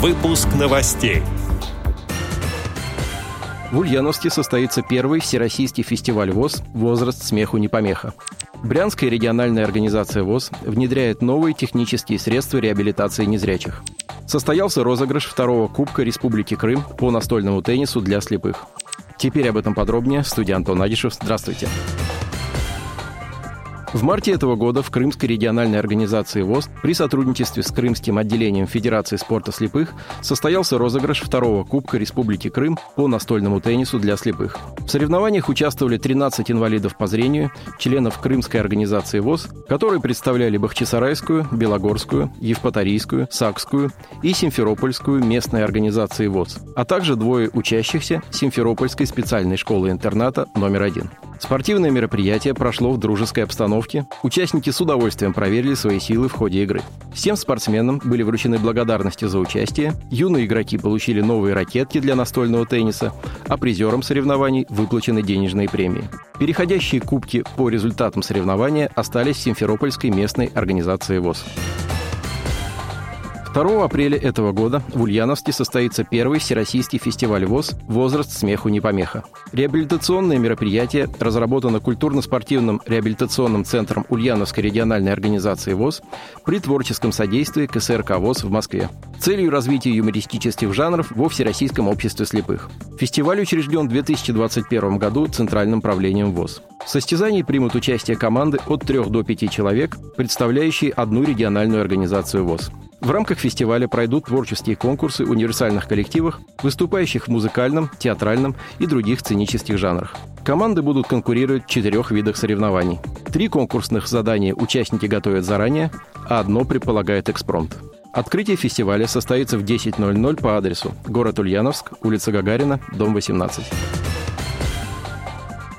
Выпуск новостей. В Ульяновске состоится первый всероссийский фестиваль ВОЗ «Возраст смеху не помеха». Брянская региональная организация ВОЗ внедряет новые технические средства реабилитации незрячих. Состоялся розыгрыш второго Кубка Республики Крым по настольному теннису для слепых. Теперь об этом подробнее. Студия Антон Агишев. Здравствуйте. Здравствуйте. В марте этого года в Крымской региональной организации ВОЗ при сотрудничестве с Крымским отделением Федерации спорта слепых состоялся розыгрыш второго Кубка Республики Крым по настольному теннису для слепых. В соревнованиях участвовали 13 инвалидов по зрению, членов Крымской организации ВОЗ, которые представляли Бахчисарайскую, Белогорскую, Евпаторийскую, Сакскую и Симферопольскую местные организации ВОЗ, а также двое учащихся Симферопольской специальной школы-интерната номер один. Спортивное мероприятие прошло в дружеской обстановке. Участники с удовольствием проверили свои силы в ходе игры. Всем спортсменам были вручены благодарности за участие, юные игроки получили новые ракетки для настольного тенниса, а призерам соревнований выплачены денежные премии. Переходящие кубки по результатам соревнования остались в Симферопольской местной организации ВОЗ. 2 апреля этого года в Ульяновске состоится первый всероссийский фестиваль ВОЗ «Возраст смеху не помеха». Реабилитационное мероприятие разработано культурно-спортивным реабилитационным центром Ульяновской региональной организации ВОЗ при творческом содействии КСРК ВОЗ в Москве. Целью развития юмористических жанров во Всероссийском обществе слепых. Фестиваль учрежден в 2021 году Центральным правлением ВОЗ. В состязании примут участие команды от 3 до 5 человек, представляющие одну региональную организацию ВОЗ. В рамках фестиваля пройдут творческие конкурсы универсальных коллективов, выступающих в музыкальном, театральном и других сценических жанрах. Команды будут конкурировать в четырех видах соревнований. Три конкурсных задания участники готовят заранее, а одно предполагает экспромт. Открытие фестиваля состоится в 10.00 по адресу город Ульяновск, улица Гагарина, дом 18.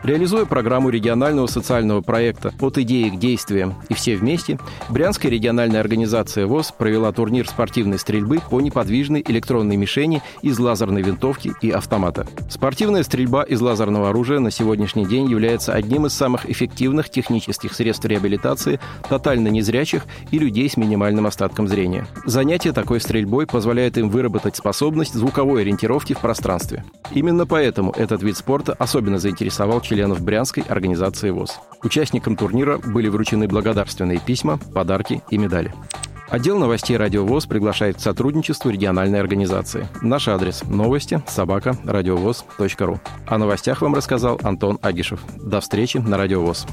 Реализуя программу регионального социального проекта «От идеи к действиям» и все вместе, Брянская региональная организация ВОЗ провела турнир спортивной стрельбы по неподвижной электронной мишени из лазерной винтовки и автомата. Спортивная стрельба из лазерного оружия на сегодняшний день является одним из самых эффективных технических средств реабилитации тотально незрячих и людей с минимальным остатком зрения. Занятие такой стрельбой позволяет им выработать способность звуковой ориентировки в пространстве. Именно поэтому этот вид спорта особенно заинтересовал членов Брянской организации ВОЗ. Участникам турнира были вручены благодарственные письма, подарки и медали. Отдел новостей «Радио ВОЗ» приглашает к сотрудничеству региональной организации. Наш адрес – новости собака радиовоз.ру. О новостях вам рассказал Антон Агишев. До встречи на «Радио ВОЗ».